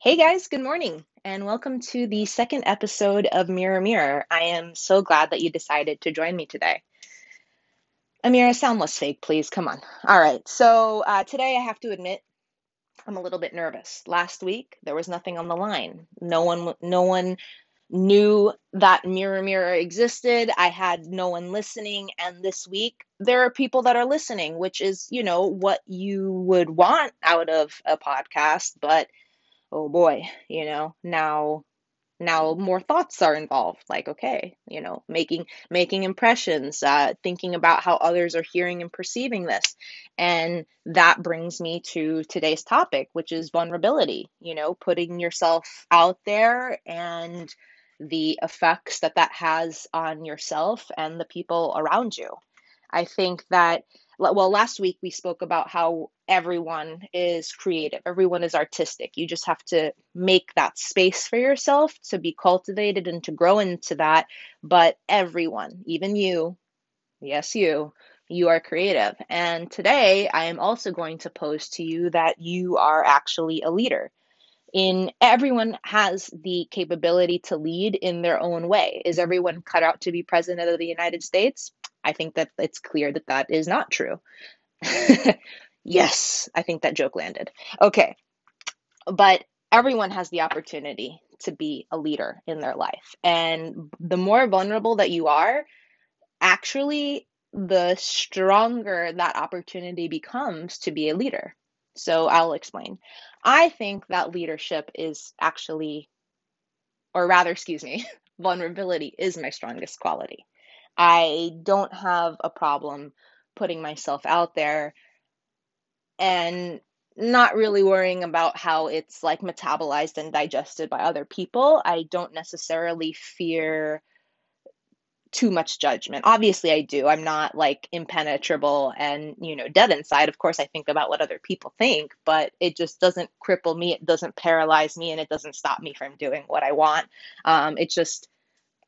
Hey guys, good morning, and welcome to the second episode of Mirror Mirror. I am so glad that you decided to join me today. Amira, sound less fake, please. Come on. All right, so uh, today I have to admit I'm a little bit nervous. Last week there was nothing on the line. No one, no one knew that Mirror Mirror existed. I had no one listening, and this week there are people that are listening, which is, you know, what you would want out of a podcast, but oh boy, you know, now now more thoughts are involved like okay you know making making impressions uh, thinking about how others are hearing and perceiving this. And that brings me to today's topic which is vulnerability you know putting yourself out there and the effects that that has on yourself and the people around you. I think that well, last week we spoke about how everyone is creative, everyone is artistic. You just have to make that space for yourself to be cultivated and to grow into that. But everyone, even you, yes, you, you are creative. And today I am also going to pose to you that you are actually a leader. In everyone has the capability to lead in their own way. Is everyone cut out to be president of the United States? I think that it's clear that that is not true. yes, I think that joke landed. Okay. But everyone has the opportunity to be a leader in their life. And the more vulnerable that you are, actually, the stronger that opportunity becomes to be a leader. So I'll explain. I think that leadership is actually, or rather, excuse me, vulnerability is my strongest quality. I don't have a problem putting myself out there and not really worrying about how it's like metabolized and digested by other people. I don't necessarily fear too much judgment. Obviously, I do. I'm not like impenetrable and, you know, dead inside. Of course, I think about what other people think, but it just doesn't cripple me. It doesn't paralyze me and it doesn't stop me from doing what I want. Um, it just,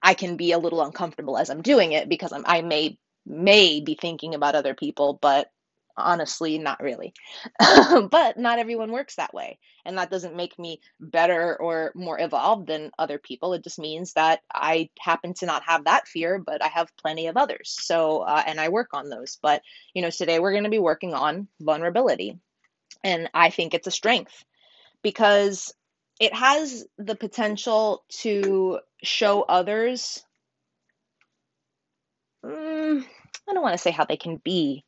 I can be a little uncomfortable as I'm doing it because I'm, I may may be thinking about other people, but honestly, not really. but not everyone works that way, and that doesn't make me better or more evolved than other people. It just means that I happen to not have that fear, but I have plenty of others. So, uh, and I work on those. But you know, today we're going to be working on vulnerability, and I think it's a strength because it has the potential to show others mm, i don't want to say how they can be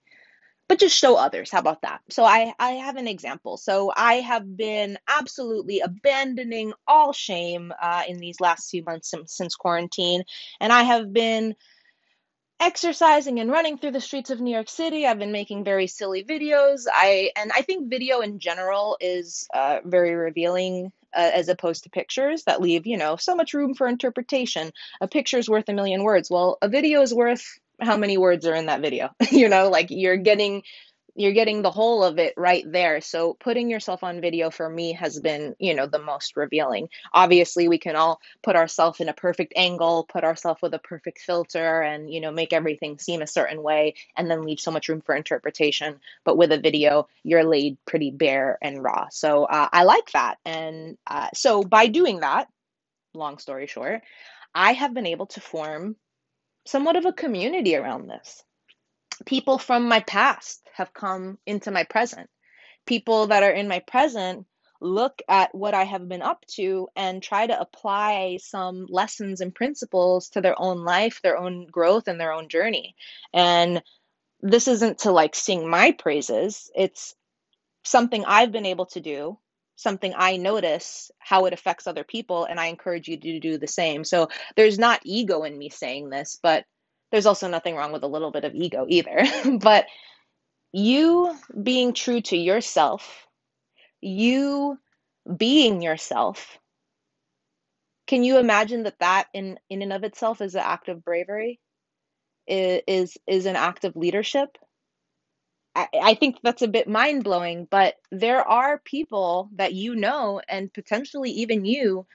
but just show others how about that so i i have an example so i have been absolutely abandoning all shame uh, in these last few months since, since quarantine and i have been exercising and running through the streets of New York City. I've been making very silly videos. I and I think video in general is uh, very revealing uh, as opposed to pictures that leave, you know, so much room for interpretation. A picture is worth a million words. Well, a video is worth how many words are in that video? you know, like you're getting you're getting the whole of it right there. So putting yourself on video for me has been, you know, the most revealing. Obviously, we can all put ourselves in a perfect angle, put ourselves with a perfect filter and, you know, make everything seem a certain way and then leave so much room for interpretation. But with a video, you're laid pretty bare and raw. So uh, I like that. And uh, so by doing that, long story short, I have been able to form somewhat of a community around this people from my past have come into my present. People that are in my present look at what I have been up to and try to apply some lessons and principles to their own life, their own growth, and their own journey. And this isn't to like sing my praises, it's something I've been able to do, something I notice how it affects other people, and I encourage you to do the same. So there's not ego in me saying this, but there's also nothing wrong with a little bit of ego either. but you being true to yourself, you being yourself, can you imagine that that in, in and of itself is an act of bravery? Is is an act of leadership? I, think that's a bit mind blowing, but there are people that you know, and potentially even you,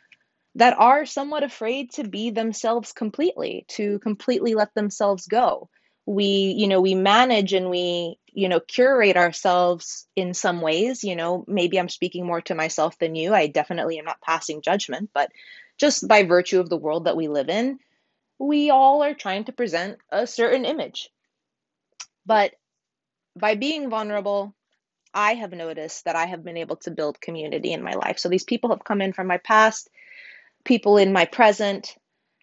that are somewhat afraid to be themselves completely, to completely let themselves go. we you know we manage and we you know curate ourselves in some ways you know. Maybe i'm speaking more to myself than you. I definitely am not passing judgment but just by virtue of the world that we live in we all are trying to present a certain image. But by being vulnerable i have noticed that i have been able to build community in my life so these people have come in from my past people in my present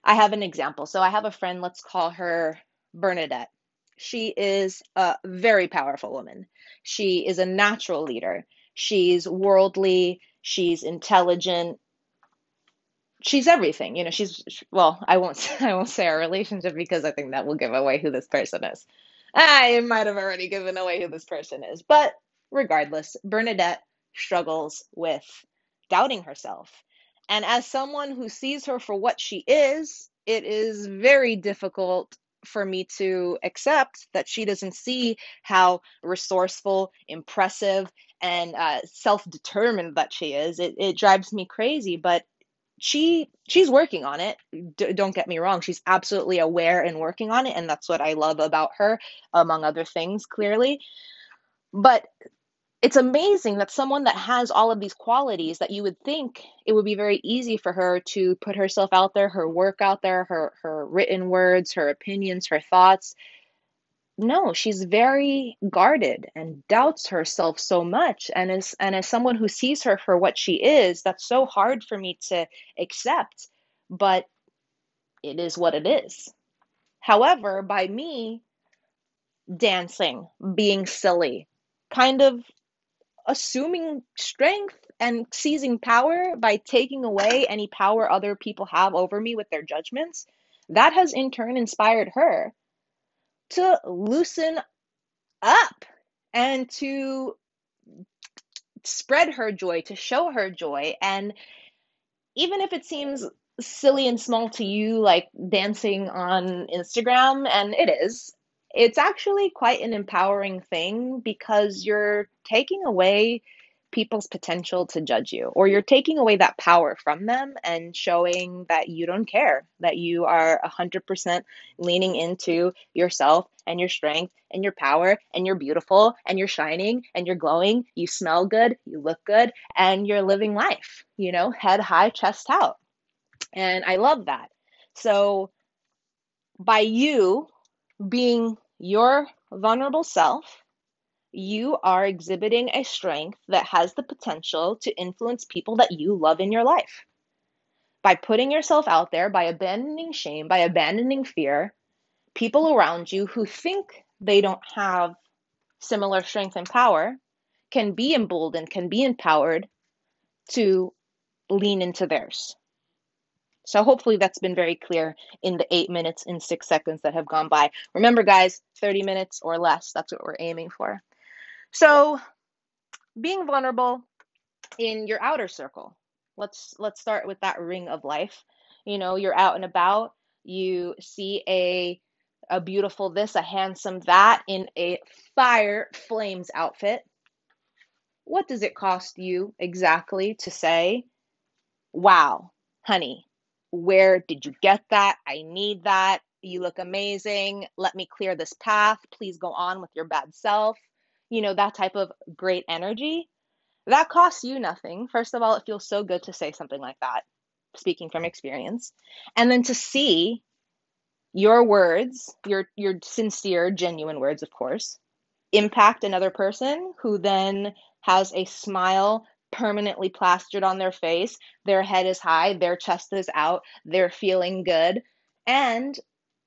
i have an example so i have a friend let's call her bernadette she is a very powerful woman. She is a natural leader. She's worldly, she's intelligent. She's everything. You know, she's well, I won't I won't say our relationship because I think that will give away who this person is. I might have already given away who this person is. But regardless, Bernadette struggles with doubting herself. And as someone who sees her for what she is, it is very difficult for me to accept that she doesn't see how resourceful, impressive, and uh, self-determined that she is. It, it drives me crazy, but she she's working on it. D- don't get me wrong. She's absolutely aware and working on it and that's what i love about her among other things clearly. But it's amazing that someone that has all of these qualities that you would think it would be very easy for her to put herself out there her work out there her her written words her opinions her thoughts no she's very guarded and doubts herself so much and as and as someone who sees her for what she is that's so hard for me to accept but it is what it is. However by me dancing being silly kind of assuming strength and seizing power by taking away any power other people have over me with their judgments, that has in turn inspired her to loosen up and to spread her joy, to show her joy. And even if it seems silly and small to you, like dancing on Instagram, and it is, it's actually quite an empowering thing because you're taking away people's potential to judge you or you're taking away that power from them and showing that you don't care that you are 100% leaning into yourself and your strength and your power and you're beautiful and you're shining and you're glowing you smell good you look good and you're living life you know head high chest out. And i love that. So by you being your vulnerable self, you are exhibiting a strength that has the potential to influence people that you love in your life. By putting yourself out there, by abandoning shame, by abandoning fear, people around you who think they don't have similar strength and power can be emboldened, can be empowered to lean into theirs. So hopefully that's been very clear in the eight minutes and six seconds that have gone by. Remember, guys, 30 minutes or less. That's what we're aiming for. So being vulnerable in your outer circle. Let's let's start with that ring of life. You know, you're out and about, you see a a beautiful this, a handsome that in a fire flames outfit. What does it cost you exactly to say, "Wow, honey, where did you get that? I need that. You look amazing. Let me clear this path. Please go on with your bad self. You know, that type of great energy. That costs you nothing. First of all, it feels so good to say something like that, speaking from experience. And then to see your words, your your sincere, genuine words, of course, impact another person who then has a smile permanently plastered on their face. Their head is high, their chest is out, they're feeling good, and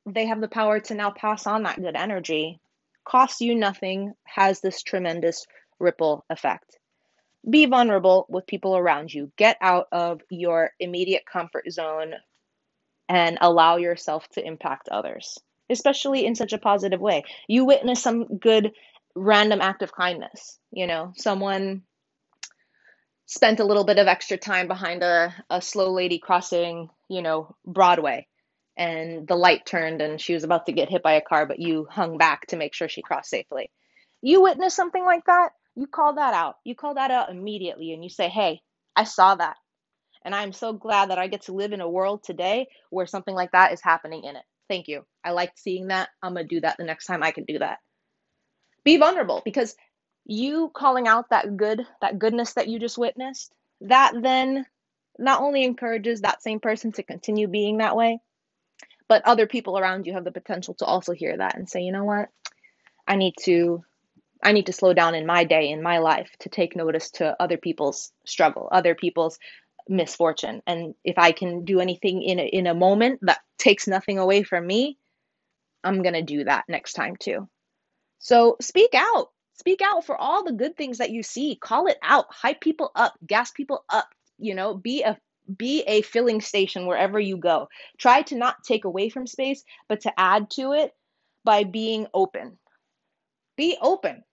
they have the power to now pass on that good energy. Costs you nothing, has this tremendous ripple effect. Be vulnerable with people around you. Get out of your immediate comfort zone and allow yourself to impact others, especially in such a positive way. You witness some good random act of kindness, you know, someone spent a little bit of extra time behind a, a slow lady crossing, you know, Broadway. And the light turned and she was about to get hit by a car, but you hung back to make sure she crossed safely. You witness something like that, you call that out. You call that out immediately and you say, hey, I saw that. And I'm so glad that I get to live in a world today where something like that is happening in it. Thank you. I liked seeing that. I'm going to do that the next time I can do that. Be vulnerable because you calling out that good, that goodness that you just witnessed, that then not only encourages that same person to continue being that way, but other people around you have the potential to also hear that and say, you know what? I need to I need to slow down in my day, in my life, to take notice to other people's struggle, other people's misfortune. And if I can do anything in a, in a moment that takes nothing away from me, I'm going to do that next time too. So speak out. Speak out for all the good things that you see. Call it out. Hype people up. Gas people up. You know, be a be a filling station wherever you go. Try to not take away from space, but to add to it by being open. Be open.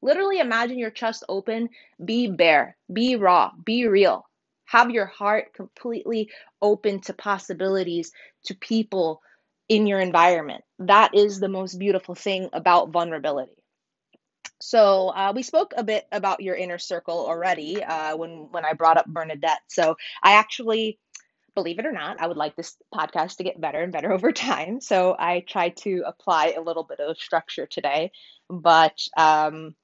Literally imagine your chest open, be bare, be raw, be real. Have your heart completely open to possibilities, to people in your environment. That is the most beautiful thing about vulnerability. So uh, we spoke a bit about your inner circle already uh, when when I brought up Bernadette. So I actually, believe it or not, I would like this podcast to get better and better over time. So I tried to apply a little bit of structure today, but um,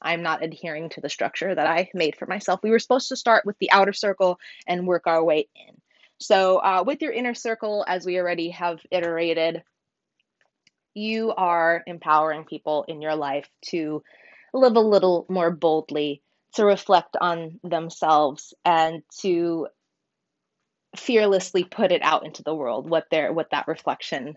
I'm not adhering to the structure that I made for myself. We were supposed to start with the outer circle and work our way in. So, uh, with your inner circle, as we already have iterated, you are empowering people in your life to live a little more boldly, to reflect on themselves, and to fearlessly put it out into the world what their what that reflection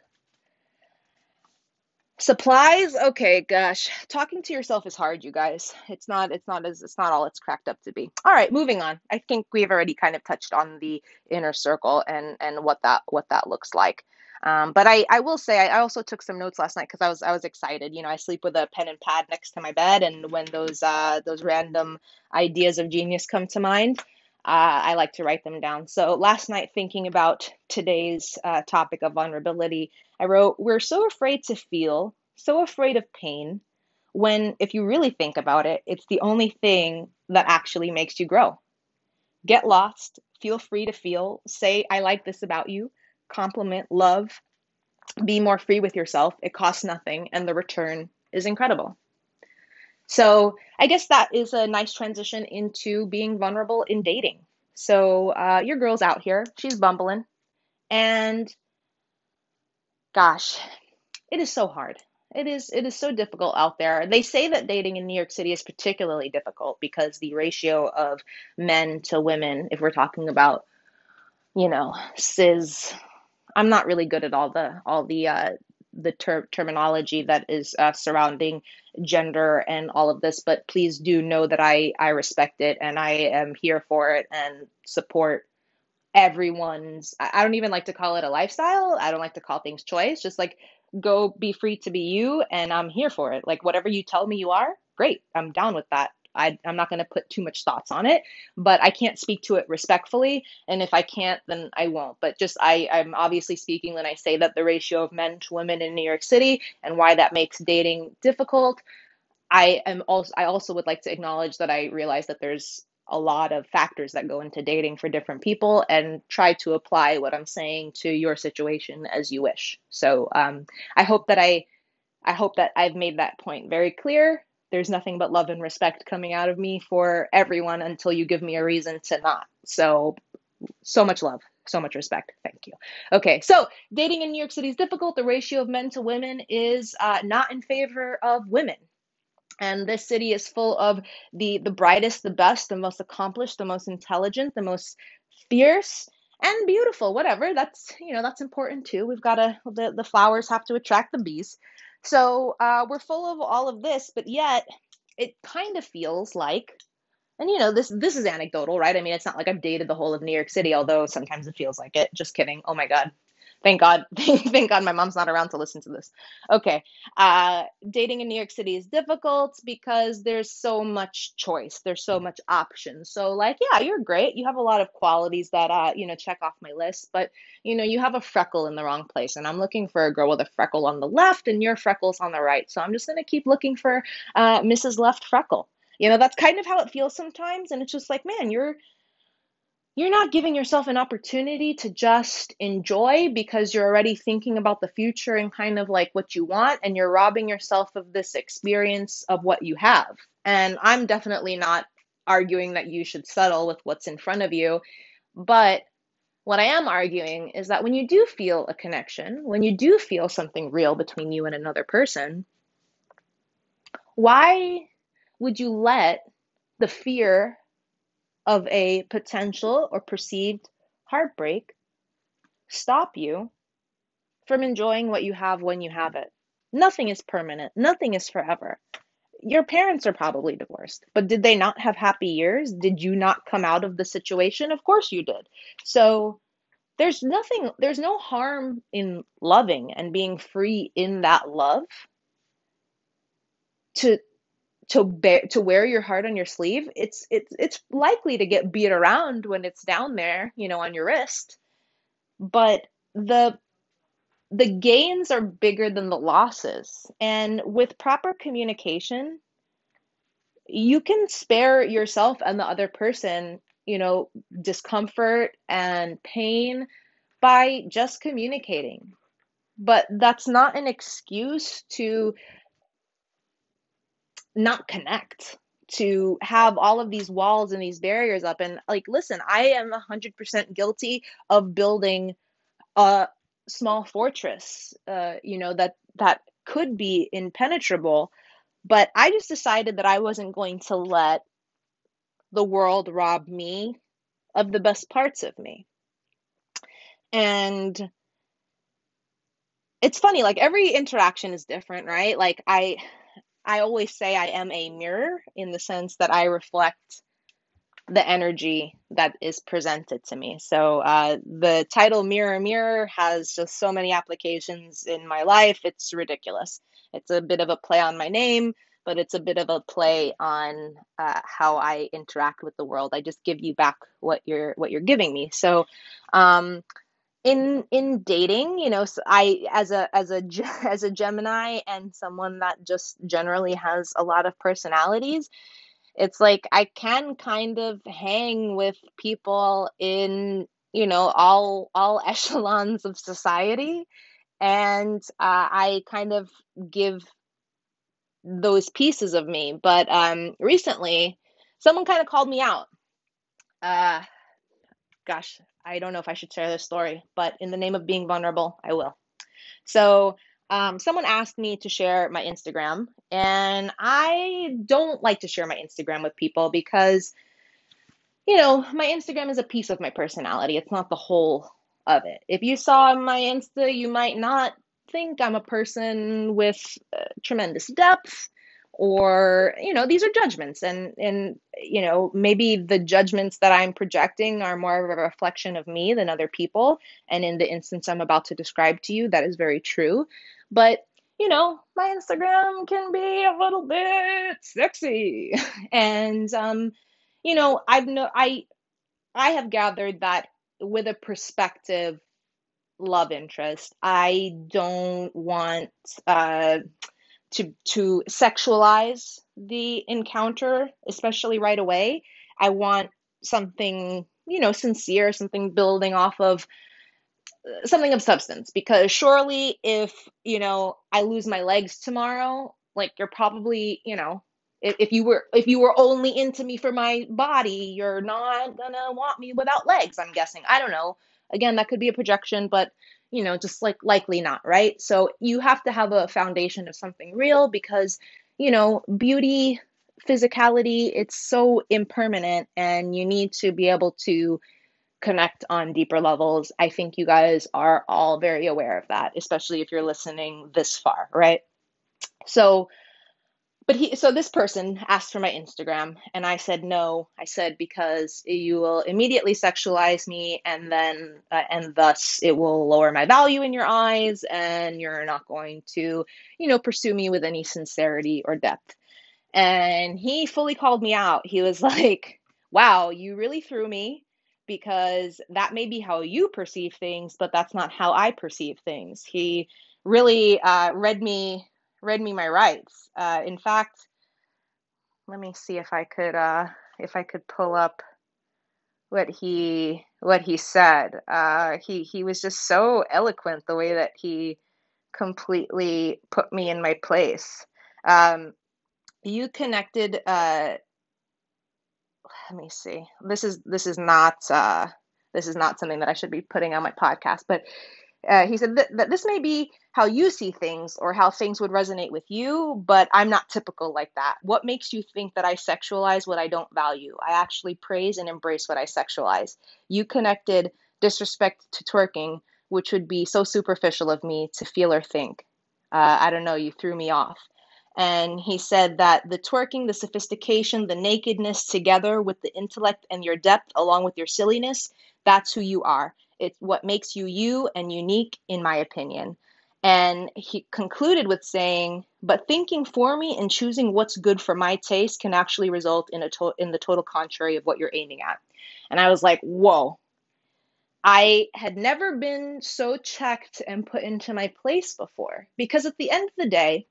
Supplies? Okay, gosh. Talking to yourself is hard, you guys. It's not it's not as it's not all it's cracked up to be. All right, moving on. I think we've already kind of touched on the inner circle and and what that what that looks like. Um, but I, I will say I, also took some notes last night because I was I was excited. You know, I sleep with a pen and pad next to my bed, and when those uh, those random ideas of genius come to mind, uh, I like to write them down. So last night, thinking about today's uh, topic of vulnerability, I wrote, We're so afraid to feel, so afraid of pain, when if you really think about it, it's the only thing that actually makes you grow. Get lost, feel free to feel, say, I like this about you, compliment, love, be more free with yourself. It costs nothing, and the return is incredible. So I guess that is a nice transition into being vulnerable in dating. So uh, your girl's out here, she's bumbling, and gosh, it is so hard. It is it is so difficult out there. They say that dating in New York City is particularly difficult because the ratio of men to women, if we're talking about, you know, cis I'm not really good at all the all the uh, the ter- terminology that is uh, surrounding gender and all of this but please do know that i i respect it and i am here for it and support everyone's i don't even like to call it a lifestyle. I don't like to call things choice. Just like go be free to be you and i'm here for it. Like whatever you tell me you are great. I'm down with that I, I'm not going to put too much thoughts on it, but I can't speak to it respectfully. And if I can't, then I won't. But just I, I'm obviously speaking when I say that the ratio of men to women in New York City and why that makes dating difficult. I am also I also would like to acknowledge that I realize that there's a lot of factors that go into dating for different people and try to apply what I'm saying to your situation as you wish. So um, I hope that I I hope that I've made that point very clear there's nothing but love and respect coming out of me for everyone until you give me a reason to not. So, so much love, so much respect. Thank you. Okay, so dating in New York City is difficult. The ratio of men to women is uh, not in favor of women. And this city is full of the the brightest, the best, the most accomplished, the most intelligent, the most fierce and beautiful. Whatever. That's you know that's important too. We've got to the the flowers have to attract the bees. So uh, we're full of all of this, but yet it kind of feels like, and you know, this this is anecdotal, right? I mean, it's not like I've dated the whole of New York City, although sometimes it feels like it. Just kidding. Oh my God. Thank God. Thank God my mom's not around to listen to this. Okay. Uh, dating in New York City is difficult because there's so much choice. There's so much options. So, like, yeah, you're great. You have a lot of qualities that, uh, you know, check off my list, but, you know, you have a freckle in the wrong place. And I'm looking for a girl with a freckle on the left and your freckle's on the right. So I'm just going to keep looking for uh, Mrs. Left Freckle. You know, that's kind of how it feels sometimes. And it's just like, man, you're you're not giving yourself an opportunity to just enjoy because you're already thinking about the future and kind of like what you want, and you're robbing yourself of this experience of what you have. And I'm definitely not arguing that you should settle with what's in front of you, but what I am arguing is that when you do feel a connection, when you do feel something real between you and another person, why would you let the fear of a potential or perceived heartbreak stop you from enjoying what you have when you have it. Nothing is permanent, nothing is forever. Your parents are probably divorced, but did they not have happy years? Did you not come out of the situation? Of course you did. So there's nothing, there's no harm in loving and being free in that love to to bear to wear your heart on your sleeve it's it's it's likely to get beat around when it's down there you know on your wrist. But the the gains are bigger than the losses. And with proper communication you can spare yourself and the other person you know discomfort and pain by just communicating. But that's not an excuse to not connect to have all of these walls and these barriers up. And like listen i am 100% guilty of building a small fortress uh, you know that that could be impenetrable. But i just decided that i wasn't going to let the world rob me of the best parts of me. And it's funny like every interaction is different right? Like i I always say I am a mirror in the sense that I reflect the energy that is presented to me. So uh, the title Mirror Mirror has just so many applications in my life. It's ridiculous. It's a bit of a play on my name, but it's a bit of a play on uh, how I interact with the world. I just give you back what you're what you're giving me. So um, in in dating you know i as a as a as a gemini and someone that just generally has a lot of personalities it's like i can kind of hang with people in you know all all echelons of society. And uh, i kind of give those pieces of me. But um recently someone kind of called me out. Uh gosh I don't know if I should share this story, but in the name of being vulnerable, I will. So, um, someone asked me to share my Instagram, and I don't like to share my Instagram with people because, you know, my Instagram is a piece of my personality. It's not the whole of it. If you saw my Insta, you might not think I'm a person with uh, tremendous depth or you know these are judgments. And and you know maybe the judgments that i'm projecting are more of a reflection of me than other people. And in the instance i'm about to describe to you that is very true. But you know my instagram can be a little bit sexy. And um you know i've no i i have gathered that with a perspective love interest i don't want uh to to sexualize the encounter, especially right away. I want something, you know, sincere, something building off of uh, something of substance because surely if, you know, I lose my legs tomorrow, like you're probably, you know, if, if you were if you were only into me for my body, you're not gonna want me without legs, I'm guessing. I don't know. Again, that could be a projection, but you know, just like likely not, right? So you have to have a foundation of something real because, you know, beauty, physicality, it's so impermanent and you need to be able to connect on deeper levels. I think you guys are all very aware of that, especially if you're listening this far, right? So, but he so this person asked for my instagram and i said no. I said because you will immediately sexualize me and then uh, and thus it will lower my value in your eyes and you're not going to you know pursue me with any sincerity or depth. And he fully called me out. He was like wow you really threw me because that may be how you perceive things but that's not how i perceive things. He really uh, read me read me my rights. Uh, in fact, let me see if I could uh, if I could pull up what he what he said. Uh, he he was just so eloquent the way that he completely put me in my place. Um, you connected. Uh, let me see. This is this is not uh, this is not something that I should be putting on my podcast, but uh, he said that, that this may be how you see things or how things would resonate with you, but I'm not typical like that. What makes you think that I sexualize what I don't value? I actually praise and embrace what I sexualize. You connected disrespect to twerking, which would be so superficial of me to feel or think. Uh, I don't know, you threw me off. And he said that the twerking, the sophistication, the nakedness together with the intellect and your depth, along with your silliness, that's who you are. It's what makes you you and unique, in my opinion. And he concluded with saying, but thinking for me and choosing what's good for my taste can actually result in a to- in the total contrary of what you're aiming at. And I was like, whoa. I had never been so checked and put into my place before. Because at the end of the day,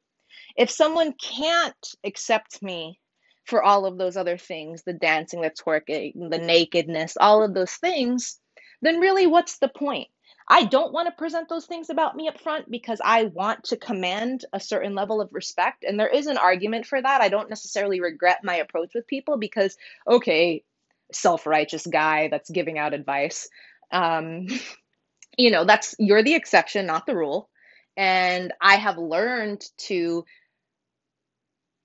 if someone can't accept me for all of those other things the dancing, the twerking, the nakedness, all of those things then really what's the point? I don't want to present those things about me up front because I want to command a certain level of respect. And there is an argument for that. I don't necessarily regret my approach with people because, okay, self righteous guy that's giving out advice. Um, you know, that's you're the exception, not the rule. And I have learned to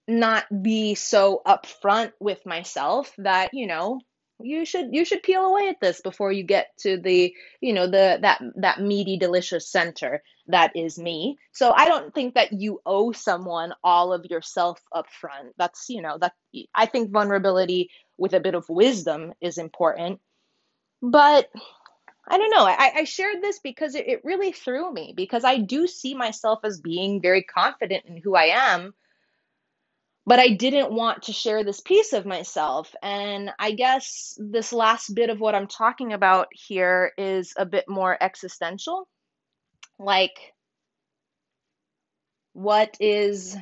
not be so upfront with myself that, you know, you should you should peel away at this before you get to the you know the that that meaty delicious center that is me. So i don't think that you owe someone all of yourself up front. That's you know that i think vulnerability with a bit of wisdom is important. But i don't know. I, I shared this because it, it really threw me because i do see myself as being very confident in who i am but I didn't want to share this piece of myself. And I guess this last bit of what I'm talking about here is a bit more existential. Like, what is,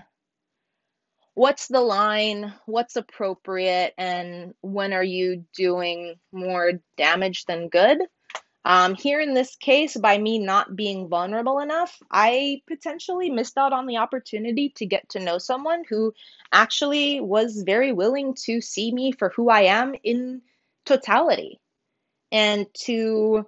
what's the line? What's appropriate? And when are you doing more damage than good? Um, here in this case, by me not being vulnerable enough, I potentially missed out on the opportunity to get to know someone who actually was very willing to see me for who I am in totality and to.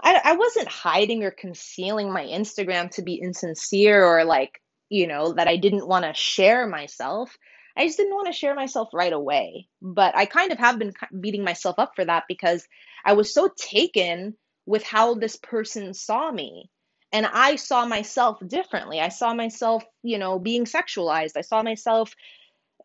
I, I wasn't hiding or concealing my Instagram to be insincere or like, you know, that I didn't want to share myself. I just didn't want to share myself right away. But I kind of have been beating myself up for that because I was so taken with how this person saw me. And I saw myself differently. I saw myself, you know, being sexualized. I saw myself,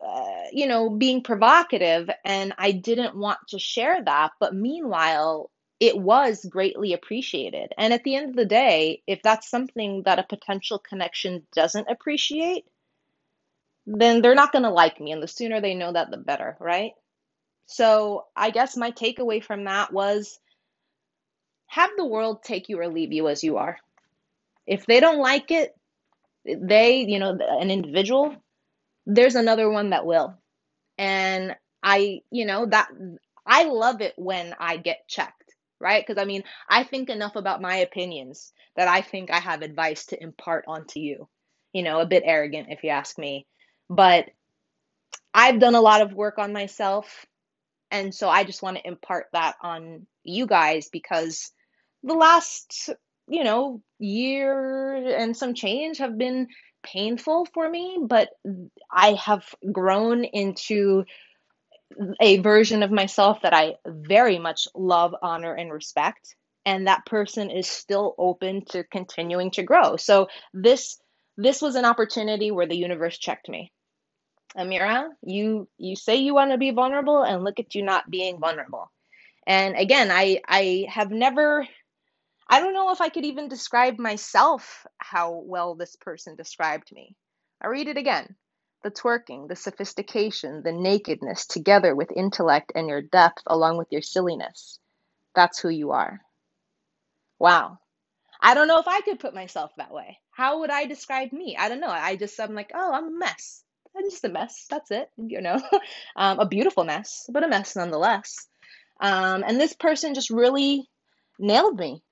uh, you know, being provocative. And I didn't want to share that. But meanwhile, it was greatly appreciated. And at the end of the day, if that's something that a potential connection doesn't appreciate, then they're not going to like me. And the sooner they know that, the better, right? So I guess my takeaway from that was have the world take you or leave you as you are. If they don't like it, they, you know, an individual, there's another one that will. And I, you know, that I love it when I get checked, right? Because I mean, I think enough about my opinions that I think I have advice to impart onto you. You know, a bit arrogant if you ask me. But I've done a lot of work on myself. And so I just want to impart that on you guys because the last, you know, year and some change have been painful for me, but I have grown into a version of myself that I very much love, honor, and respect. And that person is still open to continuing to grow. So this this was an opportunity where the universe checked me. Amira, you you say you want to be vulnerable and look at you not being vulnerable. And again, I I have never I don't know if I could even describe myself how well this person described me. I read it again. The twerking, the sophistication, the nakedness, together with intellect and your depth, along with your silliness. That's who you are. Wow. I don't know if I could put myself that way. How would I describe me? I don't know. I just, I'm like, oh, I'm a mess. I'm just a mess. That's it. You know, um, a beautiful mess, but a mess nonetheless. Um, and this person just really nailed me.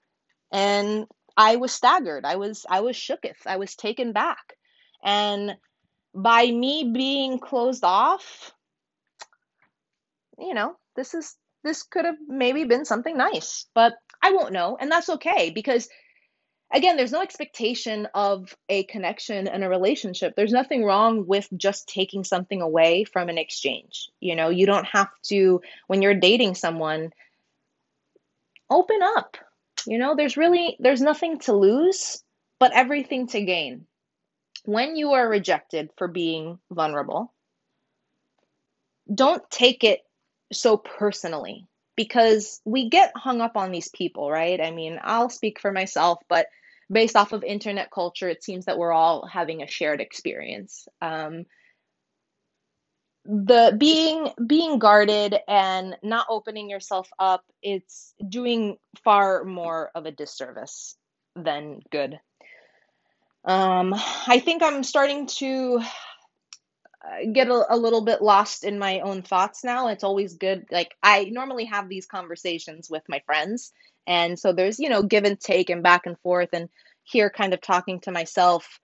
And I was staggered. I was I was shooketh. I was taken back. And by me being closed off, you know, this is this could have maybe been something nice, but I won't know, and that's okay because again, there's no expectation of a connection and a relationship. There's nothing wrong with just taking something away from an exchange. You know, you don't have to when you're dating someone open up. You know, there's really there's nothing to lose, but everything to gain. When you are rejected for being vulnerable, don't take it so personally because we get hung up on these people, right? I mean, I'll speak for myself, but based off of internet culture, it seems that we're all having a shared experience. Um, the being being guarded and not opening yourself up it's doing far more of a disservice than good um i think i'm starting to get a, a little bit lost in my own thoughts now. It's always good. Like I normally have these conversations with my friends, and so there's you know give and take and back and forth, and here kind of talking to myself.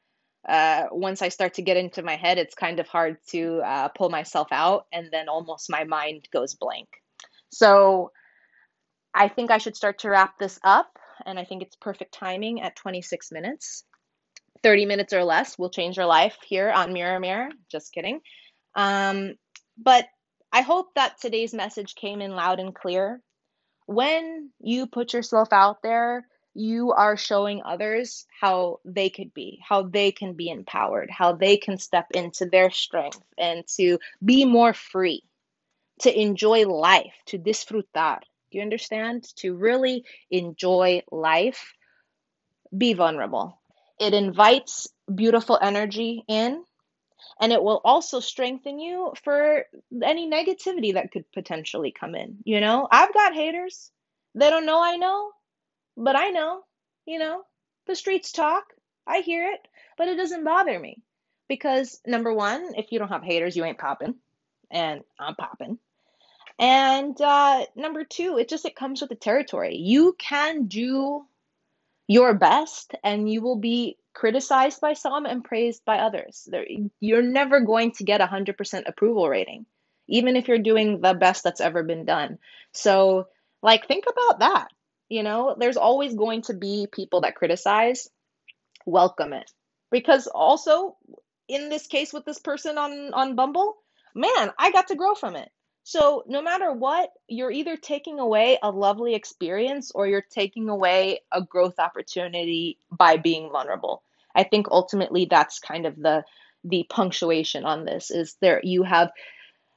Uh, once I start to get into my head, it's kind of hard to uh, pull myself out, and then almost my mind goes blank. So I think I should start to wrap this up, and I think it's perfect timing at 26 minutes. 30 minutes or less will change your life here on Mirror Mirror. Just kidding. Um, but I hope that today's message came in loud and clear. When you put yourself out there, you are showing others how they could be, how they can be empowered, how they can step into their strength and to be more free, to enjoy life, to disfrutar. Do you understand? To really enjoy life, be vulnerable. It invites beautiful energy in, and it will also strengthen you for any negativity that could potentially come in. You know, I've got haters. They don't know I know, but I know, you know, the streets talk. I hear it, but it doesn't bother me because number one, if you don't have haters, you ain't popping, and I'm popping. And uh, number two, it just it comes with the territory. You can do your best and you will be criticized by some and praised by others. you're never going to get a 100% approval rating, even if you're doing the best that's ever been done. So, like, think about that. You know, there's always going to be people that criticize. Welcome it. Because also, in this case with this person on, on Bumble, man, I got to grow from it. So, no matter what, you're either taking away a lovely experience or you're taking away a growth opportunity by being vulnerable. I think ultimately that's kind of the the punctuation on this is there you have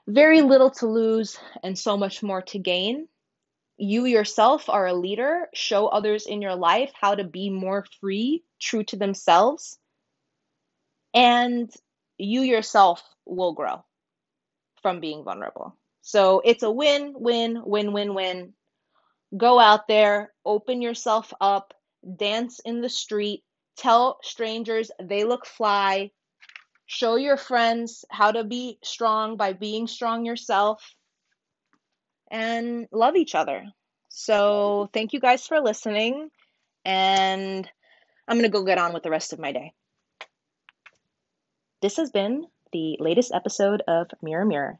very little to lose and so much more to gain. You yourself are a leader. Show others in your life how to be more free, true to themselves, and you yourself will grow from being vulnerable. So it's a win, win, win, win, win. Go out there, open yourself up, dance in the street, tell strangers they look fly, show your friends how to be strong by being strong yourself, and love each other. So, thank you guys for listening, and I'm going to go get on with the rest of my day. This has been the latest episode of Mirror Mirror.